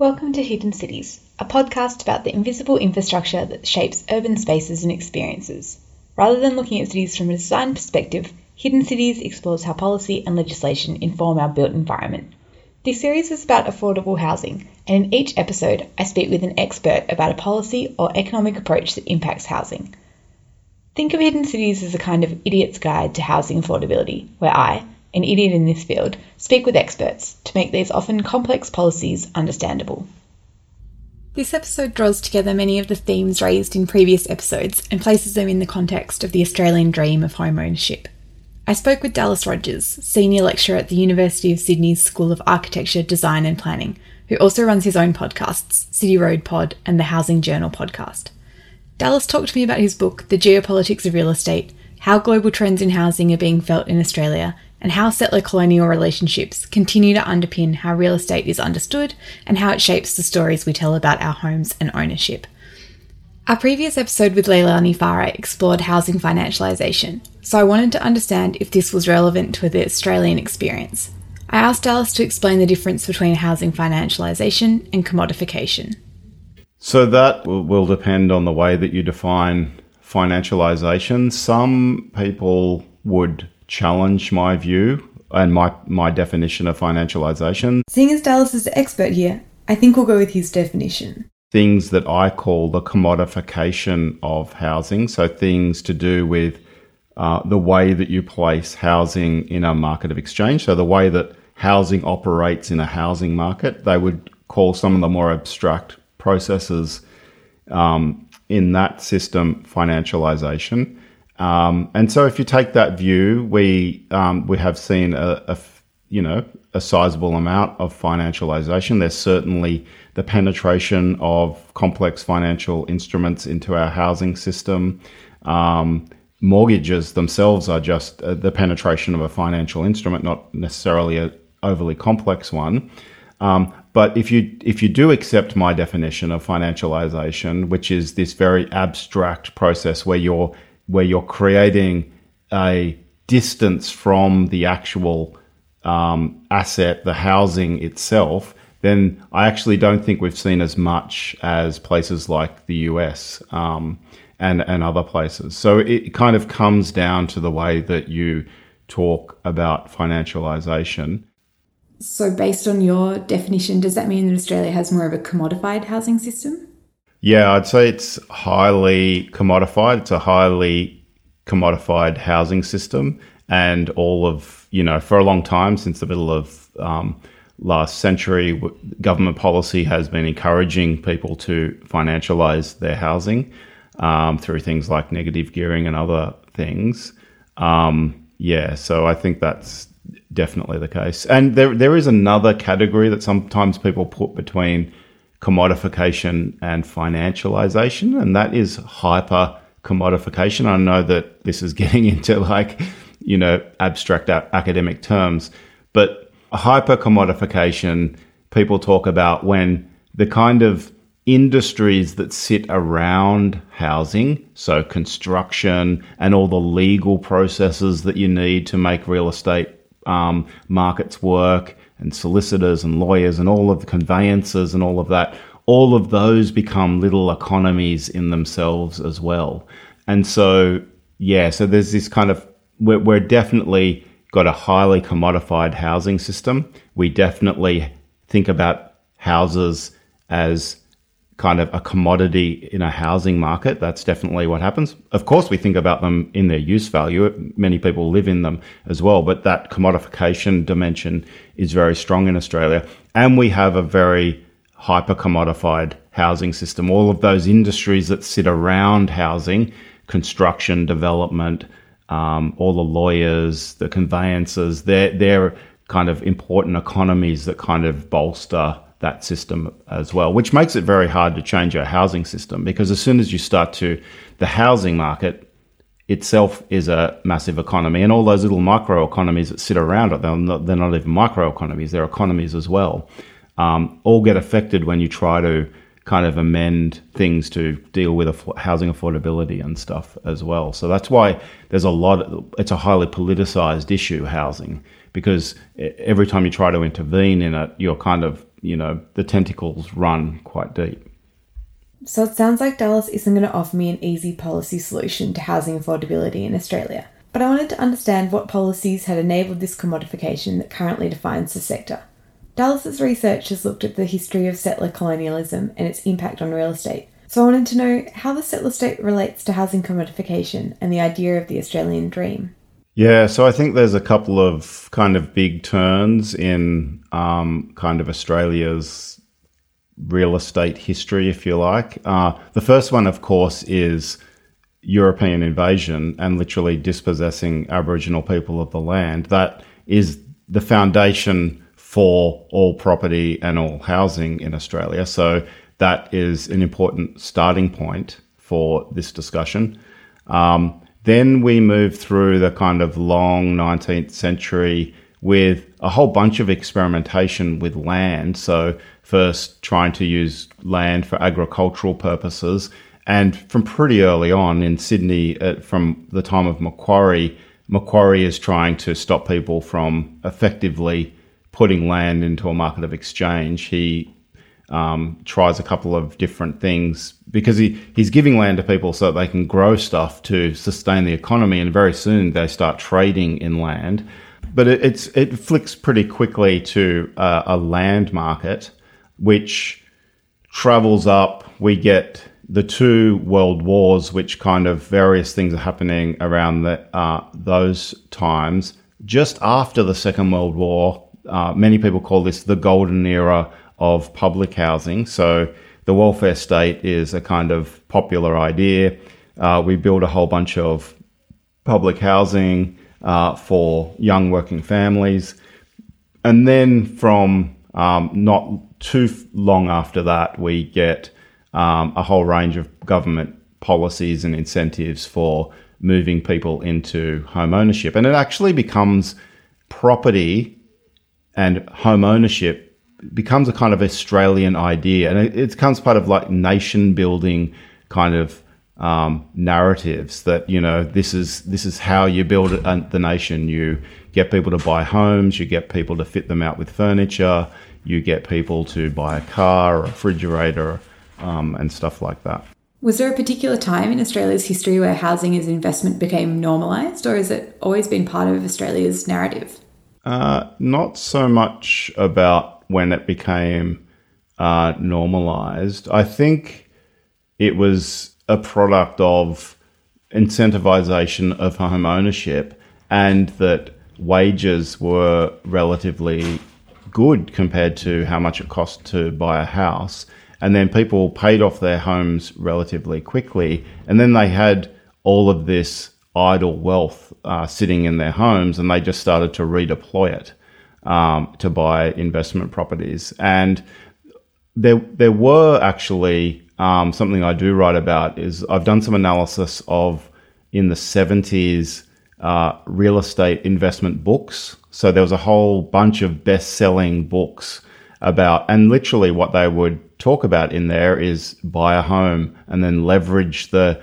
Welcome to Hidden Cities, a podcast about the invisible infrastructure that shapes urban spaces and experiences. Rather than looking at cities from a design perspective, Hidden Cities explores how policy and legislation inform our built environment. This series is about affordable housing, and in each episode, I speak with an expert about a policy or economic approach that impacts housing. Think of Hidden Cities as a kind of idiot's guide to housing affordability, where I, an idiot in this field, speak with experts to make these often complex policies understandable. This episode draws together many of the themes raised in previous episodes and places them in the context of the Australian dream of home ownership. I spoke with Dallas Rogers, Senior Lecturer at the University of Sydney's School of Architecture, Design and Planning, who also runs his own podcasts, City Road Pod and the Housing Journal podcast. Dallas talked to me about his book, The Geopolitics of Real Estate How Global Trends in Housing Are Being Felt in Australia, and how settler colonial relationships continue to underpin how real estate is understood and how it shapes the stories we tell about our homes and ownership. Our previous episode with Leilani Farha explored housing financialisation, so I wanted to understand if this was relevant to the Australian experience. I asked Dallas to explain the difference between housing financialisation and commodification. So that will depend on the way that you define financialisation. Some people would challenge my view and my, my definition of financialization. Seeing as Dallas is the expert here, I think we'll go with his definition. Things that I call the commodification of housing. So things to do with uh, the way that you place housing in a market of exchange. So the way that housing operates in a housing market, they would call some of the more abstract processes um, in that system financialization. Um, and so, if you take that view, we um, we have seen a, a, you know a sizable amount of financialization. There's certainly the penetration of complex financial instruments into our housing system. Um, mortgages themselves are just uh, the penetration of a financial instrument, not necessarily a overly complex one. Um, but if you if you do accept my definition of financialization, which is this very abstract process where you're where you're creating a distance from the actual um, asset, the housing itself, then I actually don't think we've seen as much as places like the US um, and and other places. So it kind of comes down to the way that you talk about financialization. So, based on your definition, does that mean that Australia has more of a commodified housing system? Yeah, I'd say it's highly commodified. It's a highly commodified housing system, and all of you know for a long time since the middle of um, last century, government policy has been encouraging people to financialize their housing um, through things like negative gearing and other things. Um, yeah, so I think that's definitely the case. And there there is another category that sometimes people put between commodification and financialization, and that is hyper commodification. I know that this is getting into like, you know, abstract academic terms, but hyper commodification, people talk about when the kind of industries that sit around housing, so construction and all the legal processes that you need to make real estate um, markets work, and solicitors and lawyers and all of the conveyancers and all of that, all of those become little economies in themselves as well. And so, yeah, so there's this kind of, we're, we're definitely got a highly commodified housing system. We definitely think about houses as kind of a commodity in a housing market. That's definitely what happens. Of course, we think about them in their use value. Many people live in them as well, but that commodification dimension is very strong in Australia. And we have a very hyper commodified housing system. All of those industries that sit around housing, construction, development, um, all the lawyers, the conveyancers, they're, they're kind of important economies that kind of bolster that system as well, which makes it very hard to change our housing system because as soon as you start to, the housing market itself is a massive economy, and all those little micro economies that sit around it, they're not, they're not even micro economies, they're economies as well, um, all get affected when you try to kind of amend things to deal with aff- housing affordability and stuff as well. So that's why there's a lot, of, it's a highly politicized issue, housing, because every time you try to intervene in it, you're kind of you know, the tentacles run quite deep. So it sounds like Dallas isn't going to offer me an easy policy solution to housing affordability in Australia. But I wanted to understand what policies had enabled this commodification that currently defines the sector. Dallas's research has looked at the history of settler colonialism and its impact on real estate. So I wanted to know how the settler state relates to housing commodification and the idea of the Australian dream. Yeah, so I think there's a couple of kind of big turns in um, kind of Australia's real estate history, if you like. Uh, the first one, of course, is European invasion and literally dispossessing Aboriginal people of the land. That is the foundation for all property and all housing in Australia. So that is an important starting point for this discussion. Um, then we move through the kind of long 19th century with a whole bunch of experimentation with land. So, first trying to use land for agricultural purposes. And from pretty early on in Sydney, uh, from the time of Macquarie, Macquarie is trying to stop people from effectively putting land into a market of exchange. He um, tries a couple of different things because he, he's giving land to people so that they can grow stuff to sustain the economy, and very soon they start trading in land. But it, it's it flicks pretty quickly to uh, a land market, which travels up. We get the two world wars, which kind of various things are happening around the, uh, those times. Just after the Second World War, uh, many people call this the golden era of public housing. So the welfare state is a kind of popular idea. Uh, we build a whole bunch of public housing uh, for young working families. And then from um, not too long after that, we get um, a whole range of government policies and incentives for moving people into home ownership. And it actually becomes property and home ownership becomes a kind of Australian idea, and it, it becomes part of like nation building kind of um, narratives that you know this is this is how you build a, the nation. You get people to buy homes, you get people to fit them out with furniture, you get people to buy a car or a refrigerator, um, and stuff like that. Was there a particular time in Australia's history where housing as investment became normalised, or has it always been part of Australia's narrative? Uh, not so much about when it became uh, normalized. I think it was a product of incentivization of home ownership and that wages were relatively good compared to how much it cost to buy a house. And then people paid off their homes relatively quickly. And then they had all of this idle wealth uh, sitting in their homes and they just started to redeploy it um, to buy investment properties. And there, there were actually um, something I do write about is I've done some analysis of in the 70s uh, real estate investment books. So there was a whole bunch of best selling books about, and literally what they would talk about in there is buy a home and then leverage the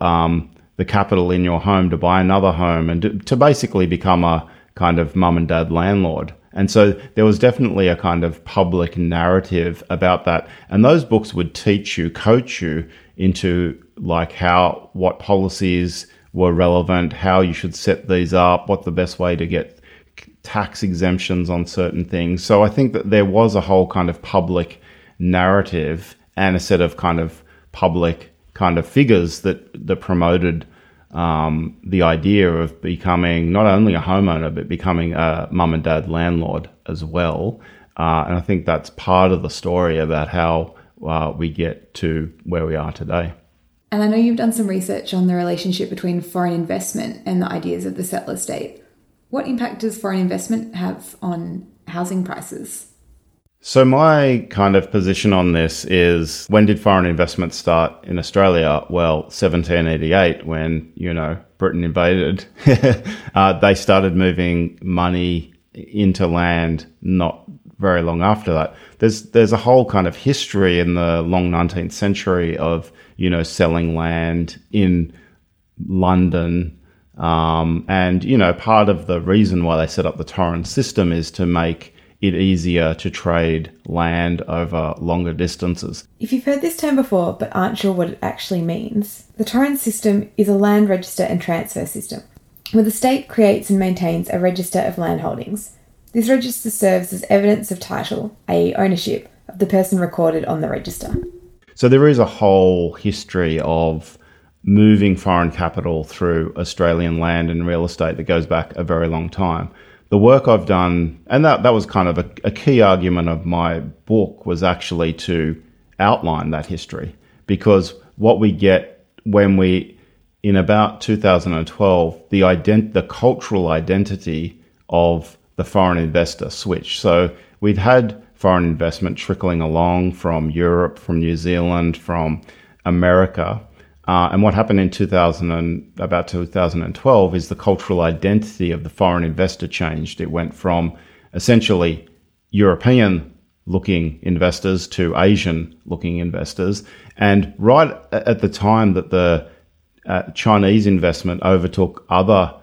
um, the capital in your home to buy another home and to, to basically become a kind of mum and dad landlord. And so there was definitely a kind of public narrative about that. And those books would teach you, coach you into like how, what policies were relevant, how you should set these up, what the best way to get tax exemptions on certain things. So I think that there was a whole kind of public narrative and a set of kind of public kind of figures that, that promoted um, the idea of becoming not only a homeowner but becoming a mum and dad landlord as well. Uh, and I think that's part of the story about how uh, we get to where we are today. And I know you've done some research on the relationship between foreign investment and the ideas of the settler state. What impact does foreign investment have on housing prices? So, my kind of position on this is when did foreign investment start in Australia? Well, 1788, when, you know, Britain invaded, uh, they started moving money into land not very long after that. There's, there's a whole kind of history in the long 19th century of, you know, selling land in London. Um, and, you know, part of the reason why they set up the Torrens system is to make it easier to trade land over longer distances. If you've heard this term before but aren't sure what it actually means, the Torrens system is a land register and transfer system, where the state creates and maintains a register of land holdings. This register serves as evidence of title, i.e., ownership, of the person recorded on the register. So there is a whole history of moving foreign capital through Australian land and real estate that goes back a very long time. The work I've done, and that, that was kind of a, a key argument of my book, was actually to outline that history. Because what we get when we, in about 2012, the, ident- the cultural identity of the foreign investor switched. So we'd had foreign investment trickling along from Europe, from New Zealand, from America. Uh, and what happened in 2000 and about 2012 is the cultural identity of the foreign investor changed. It went from essentially European looking investors to Asian looking investors. And right at the time that the uh, Chinese investment overtook other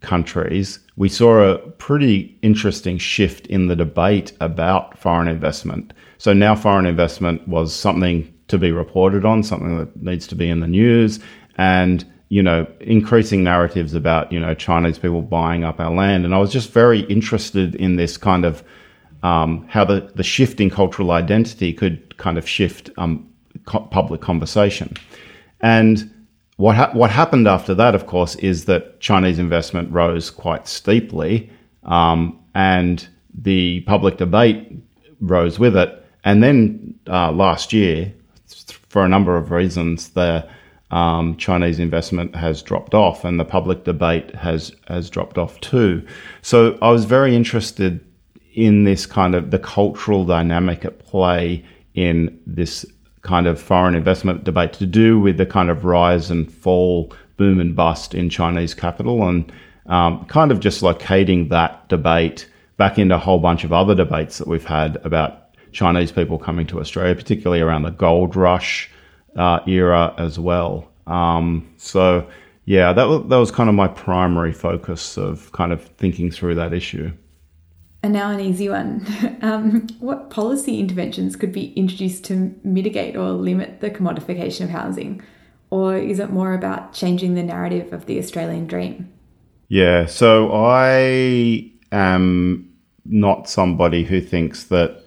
countries, we saw a pretty interesting shift in the debate about foreign investment. So now foreign investment was something to be reported on, something that needs to be in the news, and you know, increasing narratives about you know Chinese people buying up our land. And I was just very interested in this kind of um, how the the shifting cultural identity could kind of shift um, co- public conversation. And what ha- what happened after that, of course, is that Chinese investment rose quite steeply, um, and the public debate rose with it. And then uh, last year, for a number of reasons, the um, Chinese investment has dropped off, and the public debate has has dropped off too. So I was very interested in this kind of the cultural dynamic at play in this kind of foreign investment debate to do with the kind of rise and fall, boom and bust in Chinese capital, and um, kind of just locating that debate back into a whole bunch of other debates that we've had about Chinese people coming to Australia, particularly around the gold rush uh, era as well. Um, so, yeah, that was, that was kind of my primary focus of kind of thinking through that issue. And now an easy one. Um, what policy interventions could be introduced to mitigate or limit the commodification of housing? Or is it more about changing the narrative of the Australian dream? Yeah, so I am not somebody who thinks that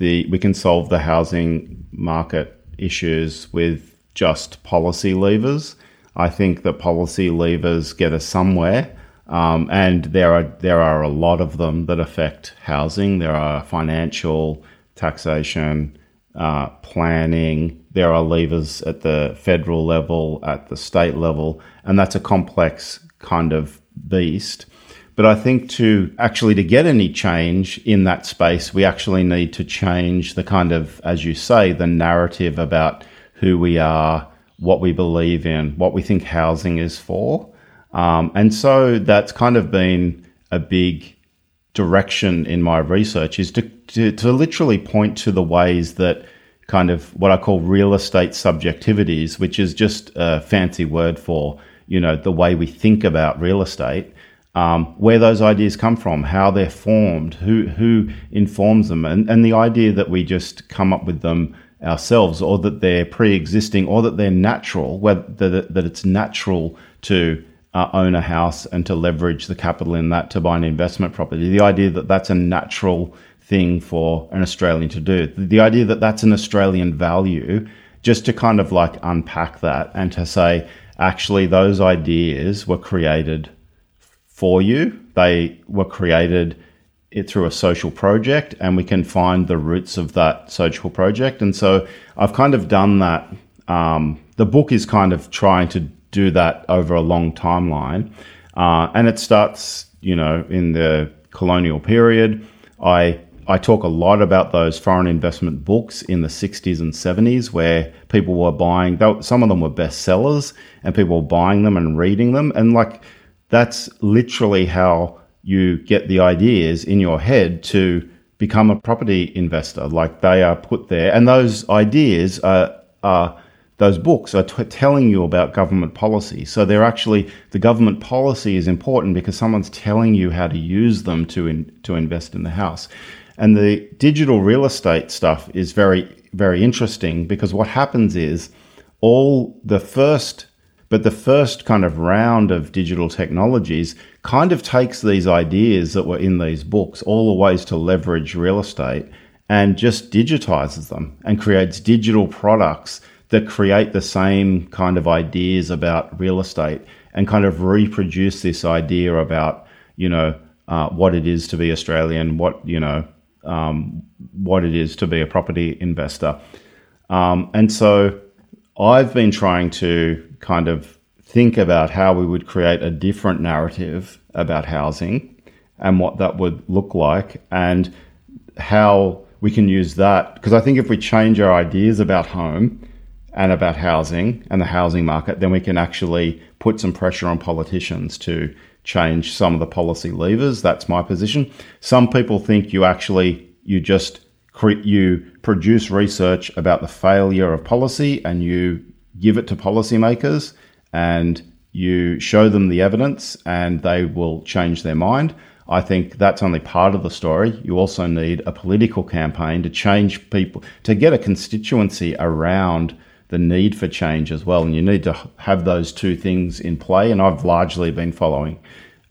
the we can solve the housing market issues with just policy levers. I think that policy levers get us somewhere um, and there are there are a lot of them that affect housing. There are financial, taxation, uh, planning. There are levers at the federal level, at the state level, and that's a complex kind of beast. But I think to actually to get any change in that space, we actually need to change the kind of, as you say, the narrative about who we are, what we believe in, what we think housing is for. Um, and so that's kind of been a big direction in my research is to, to, to, literally point to the ways that kind of what I call real estate subjectivities, which is just a fancy word for, you know, the way we think about real estate, um, where those ideas come from, how they're formed, who, who informs them, and, and the idea that we just come up with them ourselves or that they're pre-existing or that they're natural, whether that, that it's natural to uh, own a house and to leverage the capital in that to buy an investment property. The idea that that's a natural thing for an Australian to do. The idea that that's an Australian value, just to kind of like unpack that and to say, actually, those ideas were created for you. They were created it through a social project and we can find the roots of that social project. And so I've kind of done that. Um, the book is kind of trying to do that over a long timeline. Uh, and it starts, you know, in the colonial period. I I talk a lot about those foreign investment books in the 60s and 70s where people were buying, some of them were bestsellers and people were buying them and reading them. And like, that's literally how you get the ideas in your head to become a property investor. Like, they are put there. And those ideas are, are those books are t- telling you about government policy. So they're actually the government policy is important because someone's telling you how to use them to in, to invest in the house. And the digital real estate stuff is very very interesting because what happens is all the first but the first kind of round of digital technologies kind of takes these ideas that were in these books, all the ways to leverage real estate, and just digitizes them and creates digital products that create the same kind of ideas about real estate and kind of reproduce this idea about, you know, uh, what it is to be Australian, what, you know, um, what it is to be a property investor. Um, and so I've been trying to kind of think about how we would create a different narrative about housing and what that would look like and how we can use that. Because I think if we change our ideas about home and about housing and the housing market, then we can actually put some pressure on politicians to change some of the policy levers. That's my position. Some people think you actually you just you produce research about the failure of policy and you give it to policymakers and you show them the evidence and they will change their mind. I think that's only part of the story. You also need a political campaign to change people, to get a constituency around the need for change as well. And you need to have those two things in play. And I've largely been following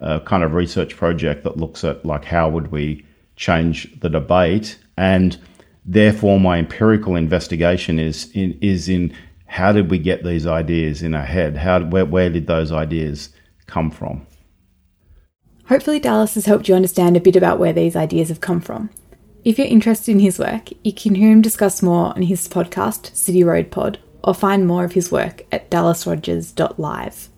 a kind of research project that looks at like how would we change the debate and therefore my empirical investigation is in is in how did we get these ideas in our head? How where, where did those ideas come from? Hopefully, Dallas has helped you understand a bit about where these ideas have come from. If you're interested in his work, you can hear him discuss more on his podcast, City Road Pod, or find more of his work at dallasrogers.live.